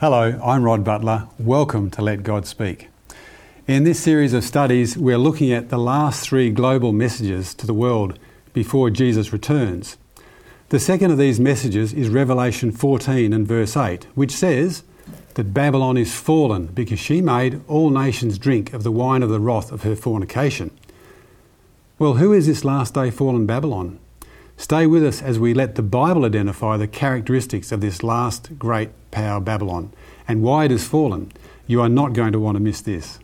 Hello, I'm Rod Butler. Welcome to Let God Speak. In this series of studies, we're looking at the last three global messages to the world before Jesus returns. The second of these messages is Revelation 14 and verse 8, which says that Babylon is fallen because she made all nations drink of the wine of the wrath of her fornication. Well, who is this last day fallen Babylon? Stay with us as we let the Bible identify the characteristics of this last great power, Babylon, and why it has fallen. You are not going to want to miss this.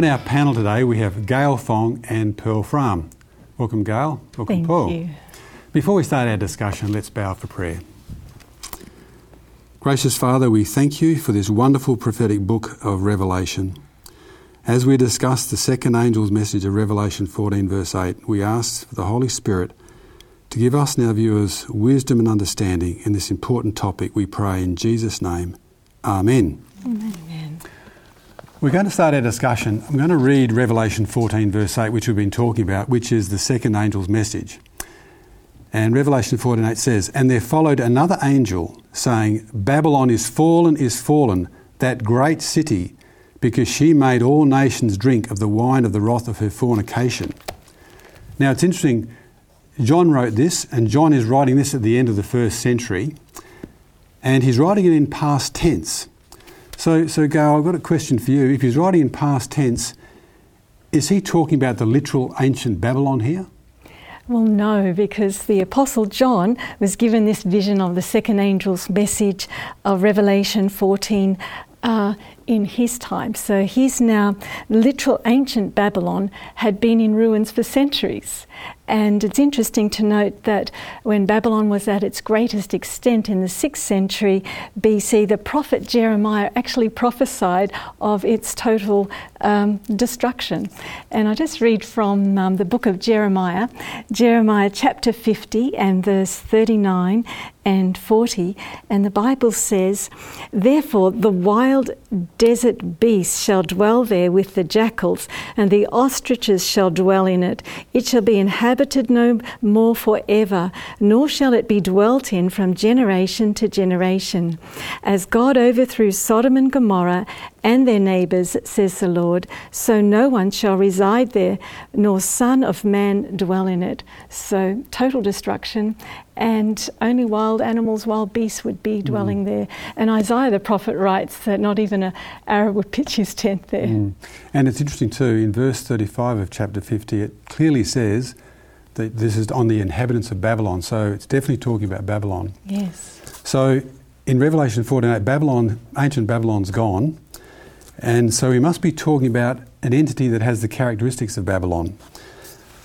On our panel today, we have Gayl Fong and Pearl Frahm. Welcome, Gayl. Welcome, Thank Pearl. you. Before we start our discussion, let's bow for prayer. Gracious Father, we thank you for this wonderful prophetic book of Revelation. As we discuss the second angel's message of Revelation 14, verse 8, we ask for the Holy Spirit to give us and our viewers wisdom and understanding in this important topic, we pray in Jesus' name. Amen. Amen. We're going to start our discussion. I'm going to read Revelation 14, verse 8, which we've been talking about, which is the second angel's message. And Revelation 14, 8 says, And there followed another angel, saying, Babylon is fallen, is fallen, that great city, because she made all nations drink of the wine of the wrath of her fornication. Now it's interesting, John wrote this, and John is writing this at the end of the first century, and he's writing it in past tense. So, so Gayl, I've got a question for you. If he's writing in past tense, is he talking about the literal ancient Babylon here? Well, no, because the Apostle John was given this vision of the second angel's message of Revelation 14 uh, in his time. So he's now, literal ancient Babylon had been in ruins for centuries. And it's interesting to note that when Babylon was at its greatest extent in the 6th century BC, the prophet Jeremiah actually prophesied of its total um, destruction. And I just read from um, the book of Jeremiah, Jeremiah chapter 50 and verse 39 and 40. And the Bible says, Therefore the wild desert beasts shall dwell there with the jackals, and the ostriches shall dwell in it. It shall be inhabited no more forever, nor shall it be dwelt in from generation to generation. As God overthrew Sodom and Gomorrah and their neighbours, says the Lord, so no one shall reside there, nor son of man dwell in it. So total destruction, and only wild animals, wild beasts would be dwelling mm. there. And Isaiah the prophet writes that not even an Arab would pitch his tent there. Mm. And it's interesting too, in verse 35 of chapter 50, it clearly says that this is on the inhabitants of Babylon. So it's definitely talking about Babylon. Yes. So in Revelation 14, Babylon, ancient Babylon's gone. And so we must be talking about an entity that has the characteristics of Babylon.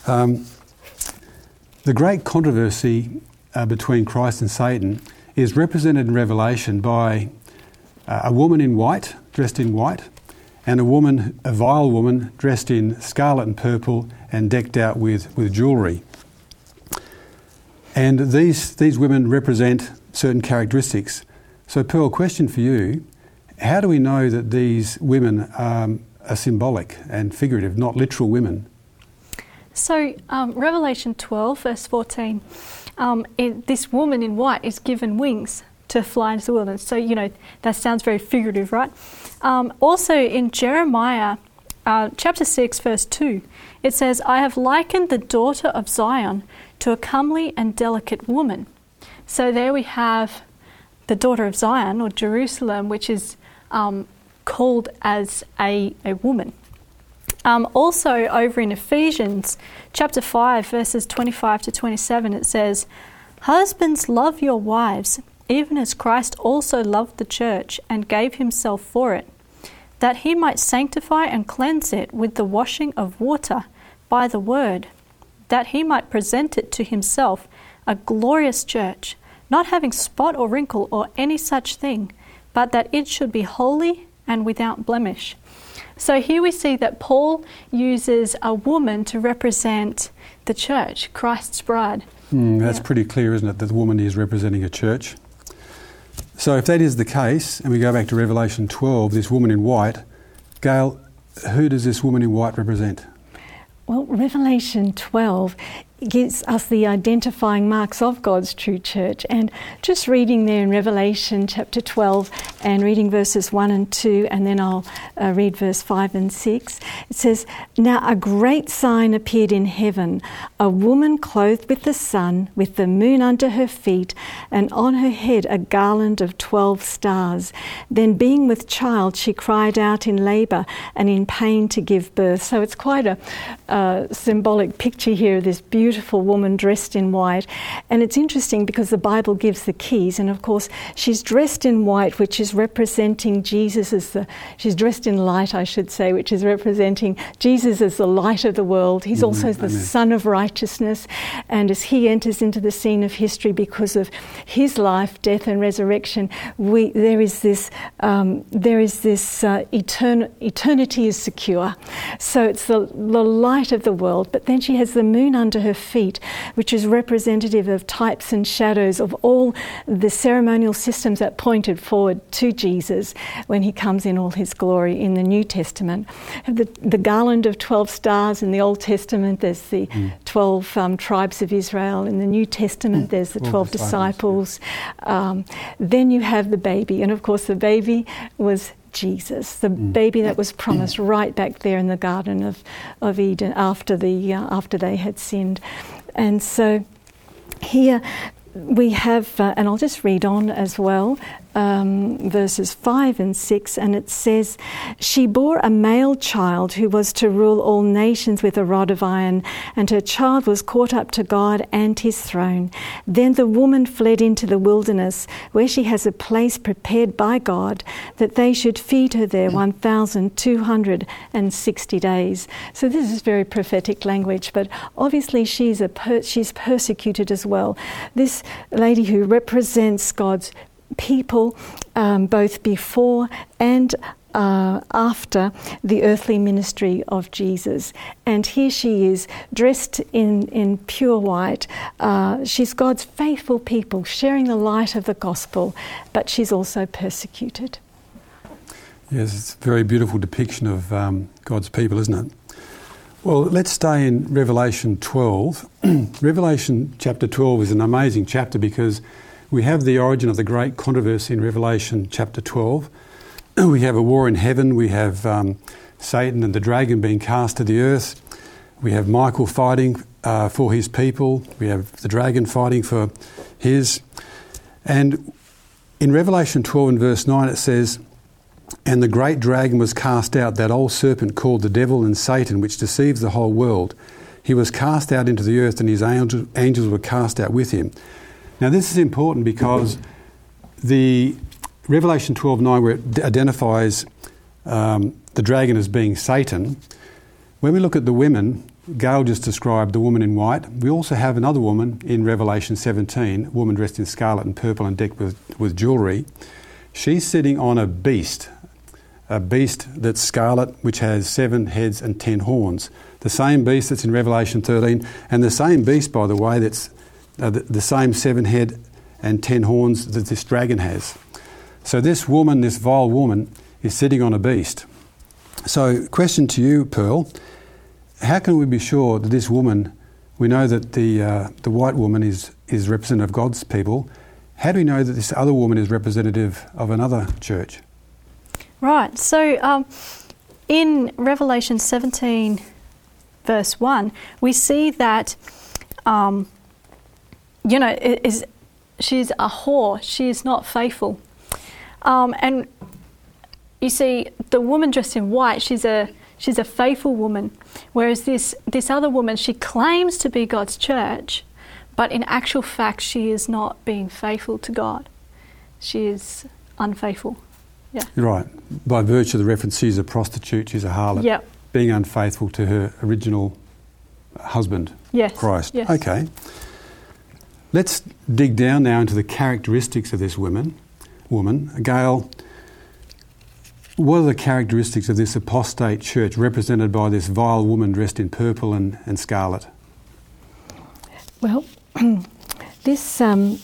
Um, the great controversy uh, between Christ and Satan is represented in Revelation by uh, a woman in white, dressed in white, and a woman, a vile woman, dressed in scarlet and purple and decked out with, with jewellery. And these, these women represent certain characteristics. So, Pearl, question for you how do we know that these women um, are symbolic and figurative, not literal women? So, um, Revelation 12, verse 14, um, it, this woman in white is given wings to fly into the wilderness. So, you know, that sounds very figurative, right? Um, also, in Jeremiah uh, chapter 6, verse 2, it says, I have likened the daughter of Zion to a comely and delicate woman. So, there we have the daughter of Zion or Jerusalem, which is um, called as a, a woman. Um, also, over in Ephesians chapter 5, verses 25 to 27, it says, Husbands, love your wives, even as Christ also loved the church and gave himself for it, that he might sanctify and cleanse it with the washing of water by the word, that he might present it to himself a glorious church, not having spot or wrinkle or any such thing but that it should be holy and without blemish. So here we see that Paul uses a woman to represent the church, Christ's bride. Mm, that's Yeah. pretty clear, isn't it? That the woman is representing a church. So, if that is the case, and we go back to Revelation 12, this woman in white, Gayl, who does this woman in white represent? Well, Revelation 12 gives us the identifying marks of God's true church. And just reading there in Revelation chapter 12 and reading verses 1 and 2, and then I'll uh, read verse 5 and 6, it says, Now a great sign appeared in heaven a woman clothed with the sun, with the moon under her feet, and on her head a garland of 12 stars. Then, being with child, she cried out in labour and in pain to give birth. So it's quite a symbolic picture here of this beautiful woman dressed in white. And it's interesting because the Bible gives the keys, and of course, she's dressed in white, which is representing Jesus as the, she's dressed in light, I should say, which is representing Jesus as the light of the world. He's Mhm, also the amen. Son of righteousness. And as he enters into the scene of history because of his life, death, and resurrection, we, there is this, um, there is this uh, etern- eternity is secure. So it's the, the light of the world. But then she has the moon under her feet, which is representative of types and shadows of all the ceremonial systems that pointed forward to Jesus when he comes in all his glory in the New Testament. The, the garland of 12 stars in the Old Testament, there's the 12 um, tribes of Israel. In the New Testament, there's the 12 12 disciples, disciples. Um, then you have the baby, and of course, the baby was Jesus, the baby that was promised right back there in the Garden of, of Eden after, the, uh, after they had sinned. And so here we have, uh, and I'll just read on as well, um, verses 5 and 6, and it says, She bore a male child who was to rule all nations with a rod of iron, and her child was caught up to God and his throne. Then the woman fled into the wilderness, where she has a place prepared by God, that they should feed her there 1,260 days. So this is very prophetic language, but obviously she's, a per- she's persecuted as well. This lady who represents God's people um, both before and uh, after the earthly ministry of Jesus. And here she is, dressed in, in pure white. Uh, she's God's faithful people, sharing the light of the gospel, but she's also persecuted. Yes, it's a very beautiful depiction of um, God's people, isn't it? Well, let's stay in Revelation 12. Revelation chapter 12 is an amazing chapter because we have the origin of the great controversy in Revelation chapter 12. We have a war in heaven, we have um, Satan and the dragon being cast to the earth, we have Michael fighting uh, for his people, we have the dragon fighting for his. And in Revelation 12 and verse 9 it says, and the great dragon was cast out, that old serpent called the devil and Satan, which deceives the whole world. He was cast out into the earth, and his angel, angels were cast out with him. Now, this is important because the Revelation 12:9, where it identifies um, the dragon as being Satan, when we look at the women, Gail just described the woman in white. We also have another woman in Revelation 17, a woman dressed in scarlet and purple and decked with, with jewellery. She's sitting on a beast, a beast that's scarlet, which has seven heads and ten horns. The same beast that's in Revelation 13, and the same beast, by the way, that's uh, the, the same seven head and ten horns that this dragon has. So this woman, this vile woman, is sitting on a beast. So, question to you, Pearl: How can we be sure that this woman? We know that the uh, the white woman is is representative of God's people. How do we know that this other woman is representative of another church? Right. So um, in Revelation 17, verse 1, we see that, um, you know, is, she's a whore. She is not faithful. Um, and you see, the woman dressed in white, she's a, she's a faithful woman. Whereas this, this other woman, she claims to be God's church, but in actual fact, she is not being faithful to God. She is unfaithful. Yeah. Right. By virtue of the reference, she's a prostitute, she's a harlot, Yep. being unfaithful to her original husband, Yes. Christ. Yes. Okay. Let's dig down now into the characteristics of this woman. Woman, Gayl. What are the characteristics of this apostate church represented by this vile woman dressed in purple and, and scarlet? Well, this um,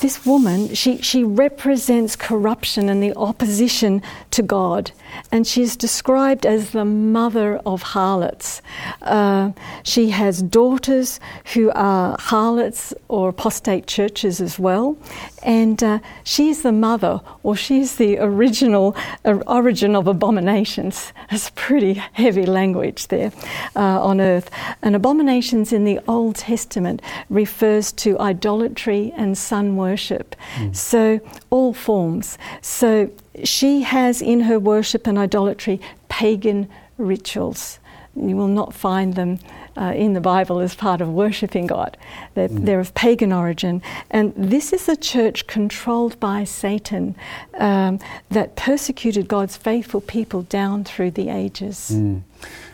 this woman, she, she represents corruption and the opposition to God. And she's described as the mother of harlots. Uh, she has daughters who are harlots or apostate churches as well. And uh, she's the mother, or she's the original uh, origin of abominations. It's pretty heavy language there uh, on earth. And abominations in the Old Testament refers to idolatry and sun worship. Mm. So, all forms. So, she has in her worship and idolatry pagan rituals. You will not find them uh, in the Bible as part of worshipping God. They're, mm. they're, of pagan origin. And this is a church controlled by Satan um, that persecuted God's faithful people down through the ages. Mm.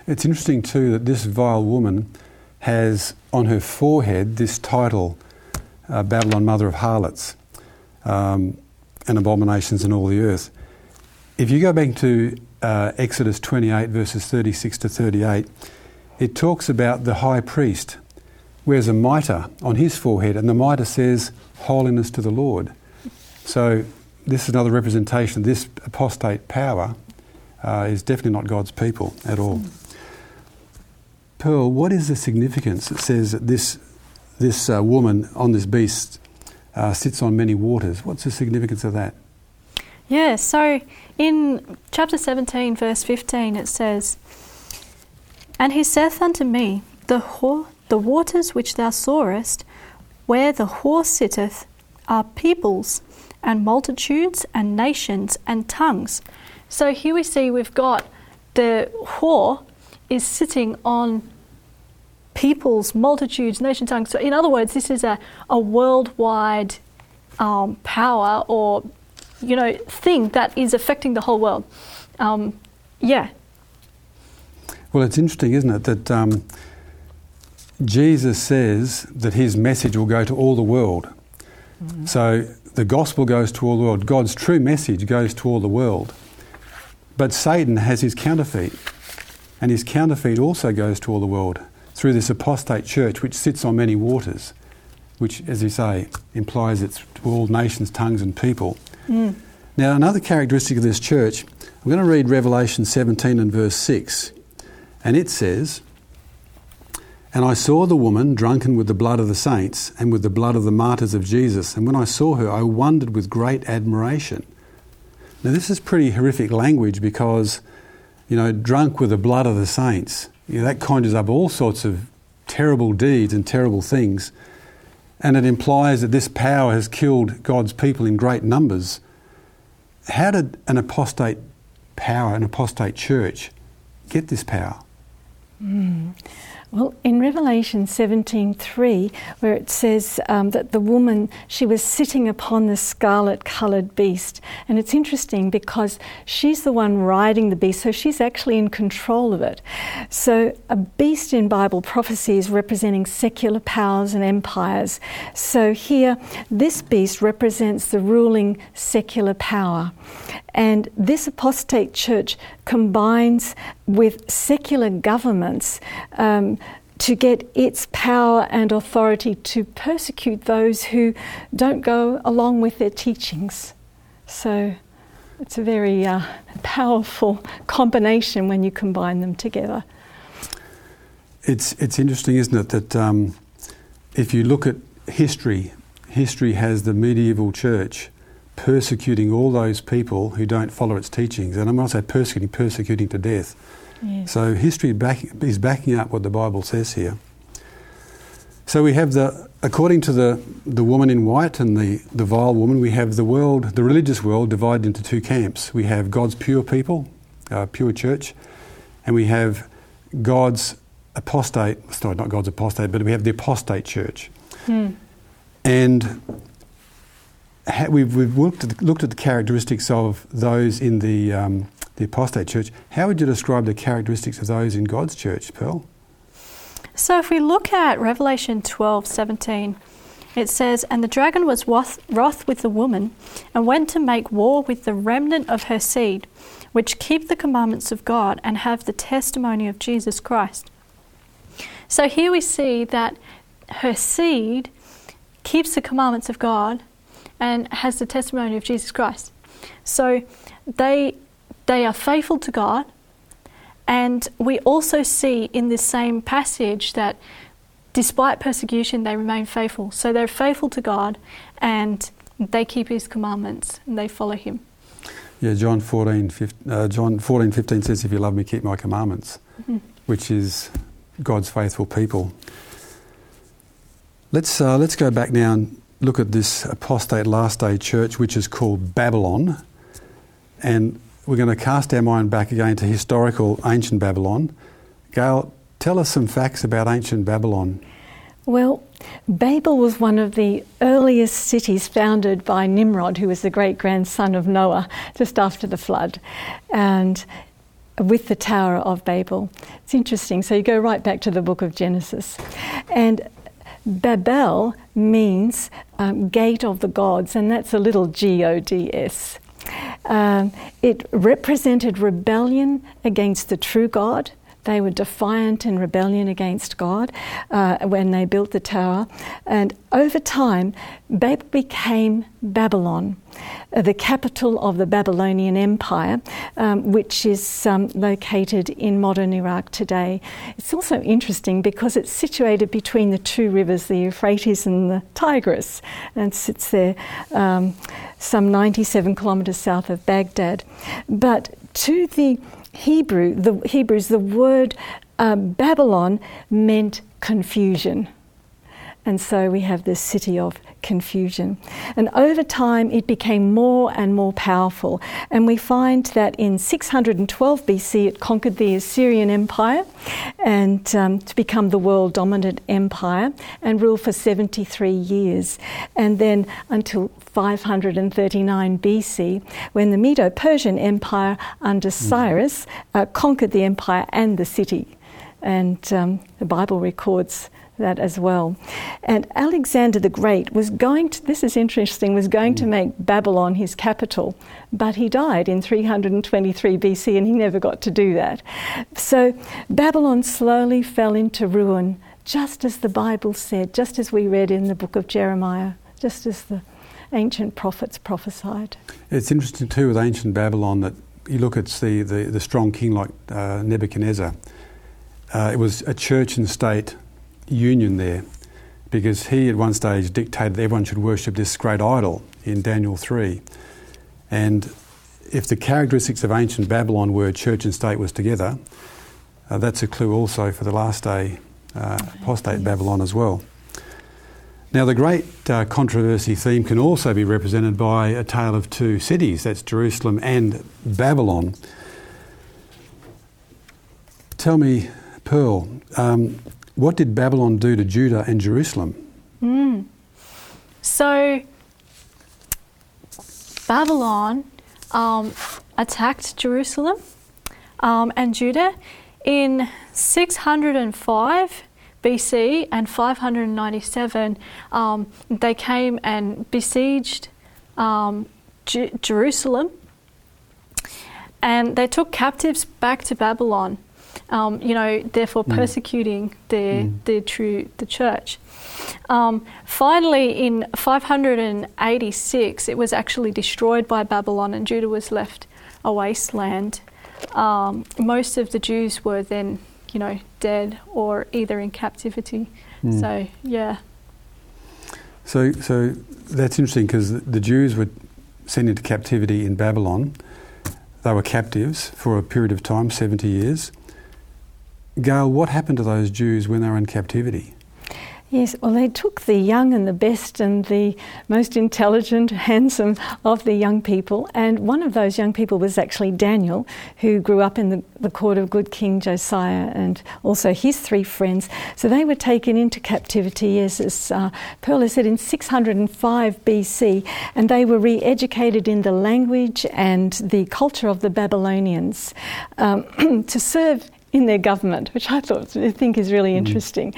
It's interesting, too, that this vile woman has on her forehead this title uh, Babylon, Mother of Harlots. Um, and abominations in all the earth. If you go back to uh, Exodus 28, verses 36 to 38, it talks about the high priest wears a mitre on his forehead, and the mitre says, Holiness to the Lord. So, this is another representation. This apostate power uh, is definitely not God's people at all. Pearl, what is the significance? It says that this, this uh, woman on this beast uh, sits on many waters. What's the significance of that? Yeah, so in chapter 17, verse 15, it says, And he saith unto me, The, whore, the waters which thou sawest, where the whore sitteth, are peoples and multitudes and nations and tongues. So here we see we've got the whore is sitting on peoples, multitudes, nation tongues. So, in other words, this is a, a worldwide um, power or you know thing that is affecting the whole world. Um, yeah. Well, it's interesting, isn't it, that um, Jesus says that his message will go to all the world. Mm-hmm. So the gospel goes to all the world. God's true message goes to all the world. But Satan has his counterfeit, and his counterfeit also goes to all the world through this apostate church which sits on many waters, which, as you say, implies it's to all nations, tongues, and people. Mm. Now, another characteristic of this church, I'm going to read Revelation 17 and verse 6, and it says, And I saw the woman drunken with the blood of the saints and with the blood of the martyrs of Jesus, and when I saw her, I wondered with great admiration. Now, this is pretty horrific language because, you know, drunk with the blood of the saints you know, that conjures up all sorts of terrible deeds and terrible things. And it implies that this power has killed God's people in great numbers. How did an apostate power, an apostate church, get this power? Mm. Well, in Revelation 17:3, where it says um, that the woman she was sitting upon the scarlet-coloured beast, and it's interesting because she's the one riding the beast, so she's actually in control of it. So a beast in Bible prophecy is representing secular powers and empires. So here, this beast represents the ruling secular power, and this apostate church combines with secular governments. Um, to get its power and authority to persecute those who don't go along with their teachings. So it's a very uh, powerful combination when you combine them together. It's, it's interesting, isn't it, that um, if you look at history, history has the medieval church persecuting all those people who don't follow its teachings. And I'm not saying persecuting, persecuting to death. Yes. So history back, is backing up what the Bible says here. So we have the, according to the, the woman in white and the, the vile woman, we have the world, the religious world divided into two camps. We have God's pure people, uh, pure church, and we have God's apostate, sorry, not God's apostate, but we have the apostate church. Hmm. And we've, we've looked, at the, looked at the characteristics of those in the, um, the apostate church. How would you describe the characteristics of those in God's church, Pearl? So if we look at Revelation 12 17, it says, And the dragon was wroth, wrath with the woman, and went to make war with the remnant of her seed, which keep the commandments of God and have the testimony of Jesus Christ. So here we see that her seed keeps the commandments of God and has the testimony of Jesus Christ. So they they are faithful to God, and we also see in this same passage that despite persecution, they remain faithful. So they're faithful to God and they keep His commandments and they follow Him. Yeah, John 14, 15, uh, John 14, 15 says, If you love me, keep my commandments, mm-hmm. which is God's faithful people. Let's, uh, let's go back now and look at this apostate last day church, which is called Babylon. And we're going to cast our mind back again to historical ancient Babylon. Gayl, tell us some facts about ancient Babylon. Well, Babel was one of the earliest cities founded by Nimrod, who was the great grandson of Noah just after the flood, and with the Tower of Babel. It's interesting. So you go right back to the book of Genesis. And Babel means um, gate of the gods, and that's a little G O D S. Um, it represented rebellion against the true God. They were defiant and rebellion against God uh, when they built the tower. And over time, Babel became Babylon, uh, the capital of the Babylonian Empire, um, which is um, located in modern Iraq today. It's also interesting because it's situated between the two rivers, the Euphrates and the Tigris, and sits there um, some 97 kilometres south of Baghdad. But to the Hebrew, the Hebrews, the word uh, Babylon meant confusion. And so we have this city of confusion. And over time, it became more and more powerful. And we find that in 612 BC, it conquered the Assyrian Empire and um, to become the world dominant empire and ruled for 73 years. And then until 539 BC, when the Medo Persian Empire under mm-hmm. Cyrus uh, conquered the empire and the city. And um, the Bible records that as well. And Alexander the Great was going to, this is interesting, was going to mm. make Babylon his capital, but he died in 323 BC and he never got to do that. So Babylon slowly fell into ruin, just as the Bible said, just as we read in the book of Jeremiah, just as the ancient prophets prophesied. It's interesting too with ancient Babylon that you look at the, the, the strong king like uh, Nebuchadnezzar. Uh, it was a church and state union there because he at one stage dictated that everyone should worship this great idol in Daniel 3. And if the characteristics of ancient Babylon were church and state was together, uh, that's a clue also for the last day uh, apostate Babylon as well. Now, the great uh, controversy theme can also be represented by a tale of two cities that's Jerusalem and Babylon. Tell me, Pearl, um, what did Babylon do to Judah and Jerusalem? Mm. So, Babylon um, attacked Jerusalem um, and Judah in 605 BC and 597. Um, they came and besieged um, J- Jerusalem and they took captives back to Babylon um, you know, therefore mm. persecuting the, mm. the true the church. Um, finally, in 586, it was actually destroyed by Babylon, and Judah was left a wasteland. Um, most of the Jews were then, you know, dead or either in captivity. Mm. So, yeah. So, so that's interesting because the Jews were sent into captivity in Babylon. They were captives for a period of time, 70 years. Gayl, what happened to those Jews when they were in captivity? Yes, well, they took the young and the best and the most intelligent, handsome of the young people. And one of those young people was actually Daniel, who grew up in the, the court of good King Josiah and also his three friends. So they were taken into captivity, as, as uh, Pearl said, in 605 BC. And they were re educated in the language and the culture of the Babylonians um, to serve in their government, which I thought I think is really mm. interesting.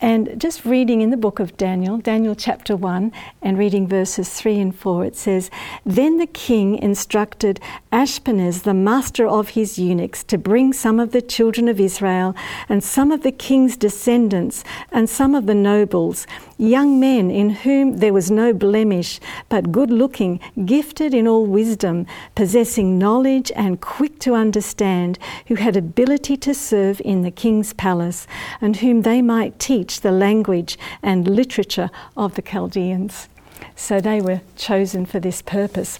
And just reading in the book of Daniel, Daniel chapter 1, and reading verses 3 and 4, it says, Then the king instructed Ashpenaz, the master of his eunuchs, to bring some of the children of Israel and some of the king's descendants and some of the nobles, young men in whom there was no blemish, but good looking, gifted in all wisdom, possessing knowledge and quick to understand, who had ability to serve in the king's palace, and whom they might teach the language and literature of the Chaldeans. So they were chosen for this purpose.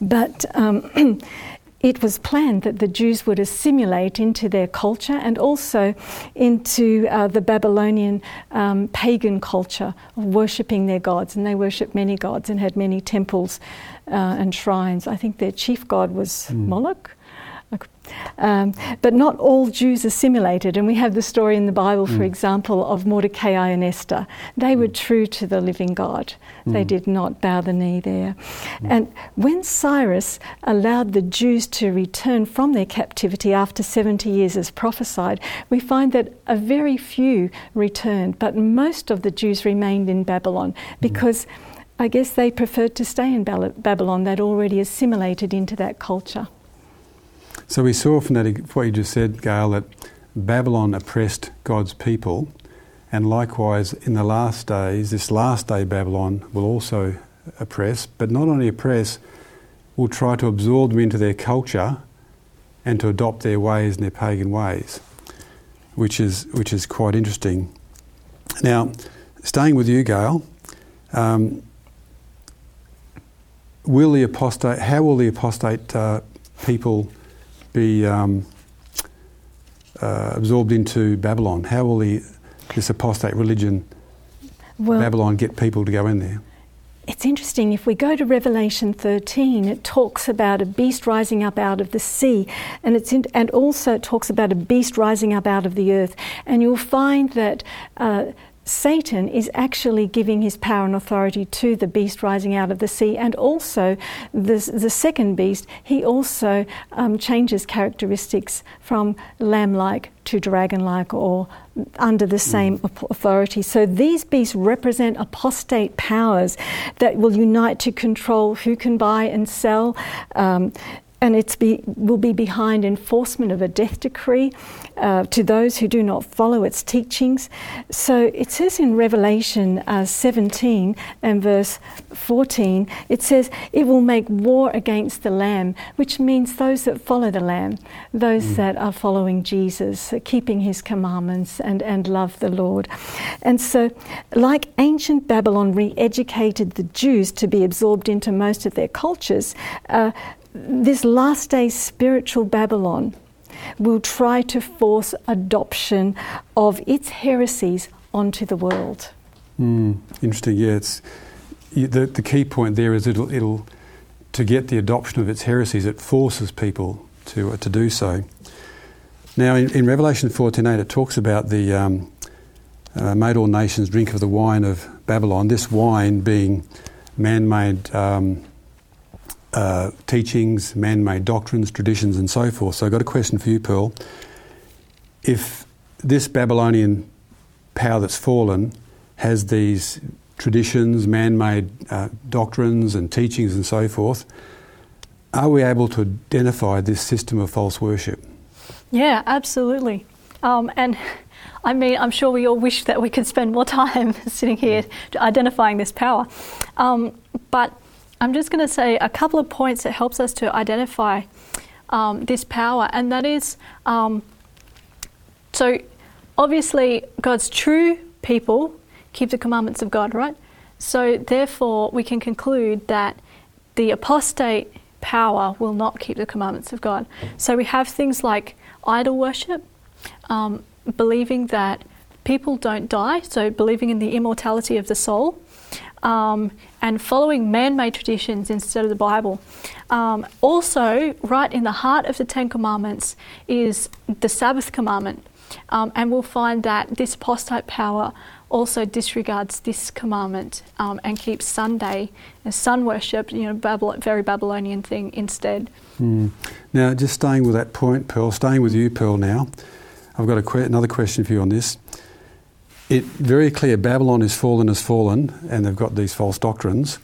But um, it was planned that the Jews would assimilate into their culture and also into uh, the Babylonian um, pagan culture of worshipping their gods. And they worshipped many gods and had many temples uh, and shrines. I think their chief god was mm. Moloch. Um, but not all Jews assimilated, and we have the story in the Bible, for mm. example, of Mordecai and Esther. They mm. were true to the living God. Mm. They did not bow the knee there. Mm. And when Cyrus allowed the Jews to return from their captivity after 70 years as prophesied, we find that a very few returned, but most of the Jews remained in Babylon mm. because. I guess they preferred to stay in Babylon. They'd already assimilated into that culture. So we saw from that, what you just said, Gayl, that Babylon oppressed God's people, and likewise in the last days, this last day Babylon will also oppress, but not only oppress, will try to absorb them into their culture and to adopt their ways and their pagan ways, which is which is quite interesting. Now, staying with you, Gayl, um, will the apostate? How will the apostate uh, people be um, uh, absorbed into Babylon? How will the, this apostate religion, well, Babylon, get people to go in there? It's interesting. If we go to Revelation 13, it talks about a beast rising up out of the sea, and it's in, and also it talks about a beast rising up out of the earth. And you'll find that uh, Satan is actually giving his power and authority to the beast rising out of the sea, and also the, the second beast, he also um, changes characteristics from lamb like to dragon like or under the same mm. authority. So these beasts represent apostate powers that will unite to control who can buy and sell. Um, and it will be behind enforcement of a death decree uh, to those who do not follow its teachings. So it says in Revelation uh, 17 and verse 14, it says, It will make war against the Lamb, which means those that follow the Lamb, those mm. that are following Jesus, uh, keeping his commandments and, and love the Lord. And so, like ancient Babylon re educated the Jews to be absorbed into most of their cultures, uh, this last day spiritual Babylon will try to force adoption of its heresies onto the world. Mm, interesting. Yeah, it's the the key point there is it'll it'll to get the adoption of its heresies. It forces people to uh, to do so. Now, in, in Revelation fourteen eight, it talks about the um, uh, made all nations drink of the wine of Babylon. This wine being man-made. Um, uh, teachings, man made doctrines, traditions, and so forth. So I've got a question for you, Pearl. If this Babylonian power that's fallen has these traditions, man made uh, doctrines, and teachings, and so forth, are we able to identify this system of false worship? Yeah, absolutely. Um, and I mean, I'm sure we all wish that we could spend more time sitting here identifying this power. Um, but I'm just going to say a couple of points that helps us to identify um, this power, and that is um, so obviously God's true people keep the commandments of God, right? So therefore, we can conclude that the apostate power will not keep the commandments of God. So we have things like idol worship, um, believing that people don't die, so believing in the immortality of the soul um, and following man made traditions instead of the Bible. Um, also, right in the heart of the Ten Commandments is the Sabbath commandment. Um, and we'll find that this apostate power also disregards this commandment um, and keeps Sunday and sun worship, you know, Babylon, very Babylonian thing instead. Mm. Now, just staying with that point, Pearl, staying with you, Pearl, now, I've got que- another question for you on this it very clear Babylon is fallen as fallen, and they've got these false doctrines.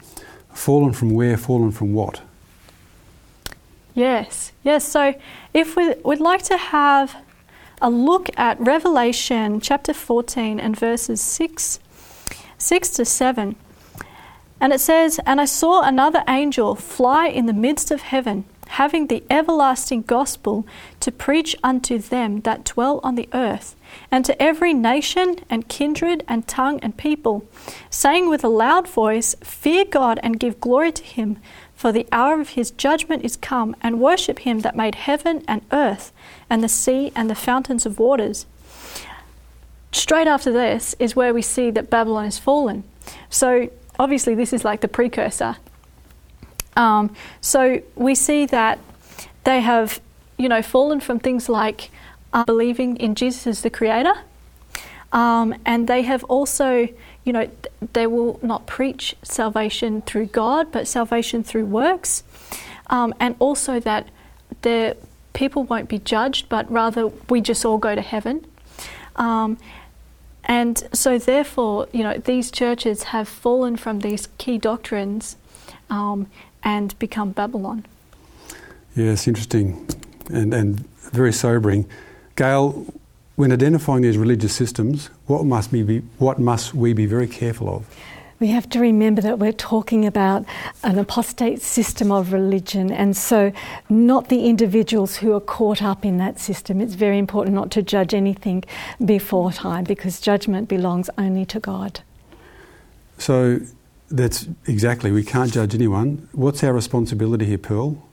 Fallen from where? Fallen from what? Yes, yes. So if we, we'd like to have a look at Revelation chapter 14 and verses 6, 6 to 7. And it says, And I saw another angel fly in the midst of heaven, having the everlasting gospel to preach unto them that dwell on the earth, and to every nation and kindred and tongue and people, saying with a loud voice, Fear God and give glory to him, for the hour of his judgment is come, and worship him that made heaven and earth, and the sea and the fountains of waters. Straight after this is where we see that Babylon is fallen. So obviously, this is like the precursor. Um, so we see that they have, you know, fallen from things like uh, believing in Jesus as the Creator, um, and they have also, you know, they will not preach salvation through God, but salvation through works, um, and also that the people won't be judged, but rather we just all go to heaven. Um, and so, therefore, you know, these churches have fallen from these key doctrines um, and become Babylon. Yes, interesting and, and very sobering. Gayl, when identifying these religious systems, what must, we be, what must we be very careful of? We have to remember that we're talking about an apostate system of religion, and so not the individuals who are caught up in that system. It's very important not to judge anything before time because judgment belongs only to God. So that's exactly, we can't judge anyone. What's our responsibility here, Pearl?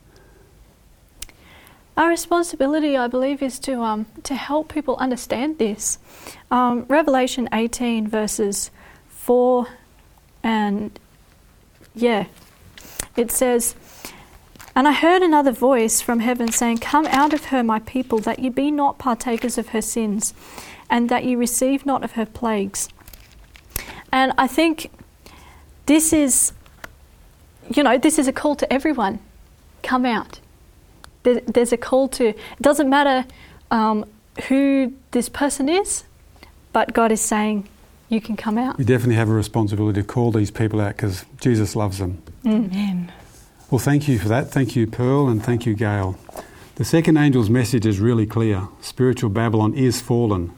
Our responsibility, I believe, is to um, to help people understand this. Um, Revelation 18 verses 4 and yeah, it says, And I heard another voice from heaven saying, Come out of her, my people, that ye be not partakers of her sins, and that ye receive not of her plagues. And I think this is, you know, this is a call to everyone. Come out. There's a call to, it doesn't matter um, who this person is, but God is saying, you can come out. We definitely have a responsibility to call these people out because Jesus loves them. Amen. Well, thank you for that. Thank you, Pearl, and thank you, Gayl. The second angel's message is really clear spiritual Babylon is fallen.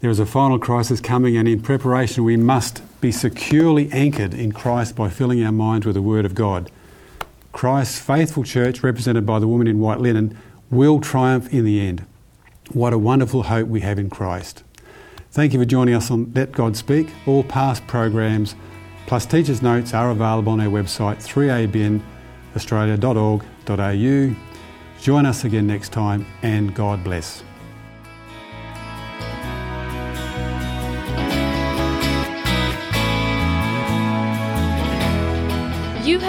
There is a final crisis coming, and in preparation, we must be securely anchored in Christ by filling our minds with the Word of God. Christ's faithful church, represented by the woman in white linen, will triumph in the end. What a wonderful hope we have in Christ. Thank you for joining us on Let God Speak. All past programs plus teachers' notes are available on our website 3abnaustralia.org.au. Join us again next time and God bless.